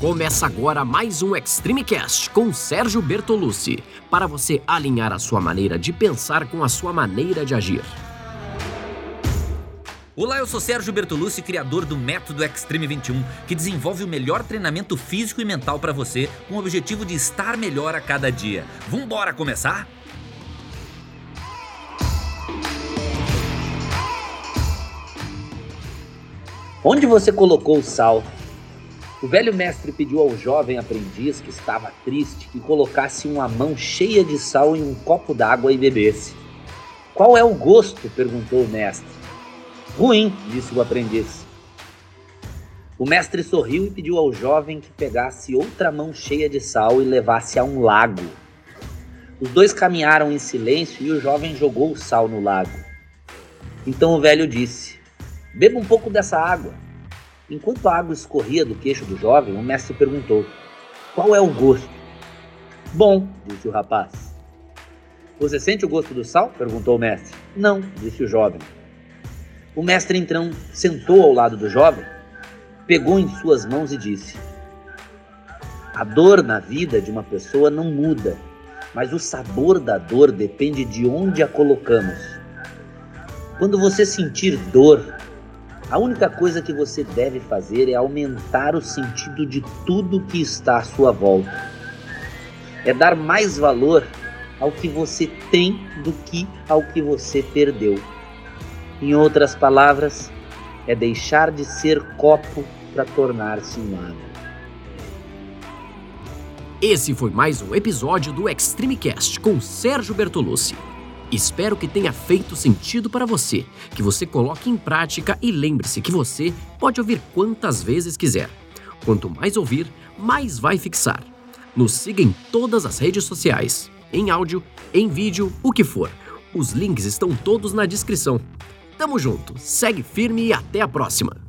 Começa agora mais um Extreme Cast com Sérgio Bertolucci, para você alinhar a sua maneira de pensar com a sua maneira de agir. Olá, eu sou Sérgio Bertolucci, criador do Método Extreme 21, que desenvolve o melhor treinamento físico e mental para você, com o objetivo de estar melhor a cada dia. Vambora começar? Onde você colocou o sal? O velho mestre pediu ao jovem aprendiz, que estava triste, que colocasse uma mão cheia de sal em um copo d'água e bebesse. Qual é o gosto? perguntou o mestre. Ruim, disse o aprendiz. O mestre sorriu e pediu ao jovem que pegasse outra mão cheia de sal e levasse a um lago. Os dois caminharam em silêncio e o jovem jogou o sal no lago. Então o velho disse: Beba um pouco dessa água. Enquanto a água escorria do queixo do jovem, o mestre perguntou: Qual é o gosto? Bom, disse o rapaz. Você sente o gosto do sal? perguntou o mestre. Não, disse o jovem. O mestre então sentou ao lado do jovem, pegou em suas mãos e disse: A dor na vida de uma pessoa não muda, mas o sabor da dor depende de onde a colocamos. Quando você sentir dor, a única coisa que você deve fazer é aumentar o sentido de tudo que está à sua volta. É dar mais valor ao que você tem do que ao que você perdeu. Em outras palavras, é deixar de ser copo para tornar-se um água. Esse foi mais um episódio do Extreme Cast com Sérgio Bertolucci. Espero que tenha feito sentido para você, que você coloque em prática e lembre-se que você pode ouvir quantas vezes quiser. Quanto mais ouvir, mais vai fixar. Nos siga em todas as redes sociais, em áudio, em vídeo, o que for. Os links estão todos na descrição. Tamo junto, segue firme e até a próxima!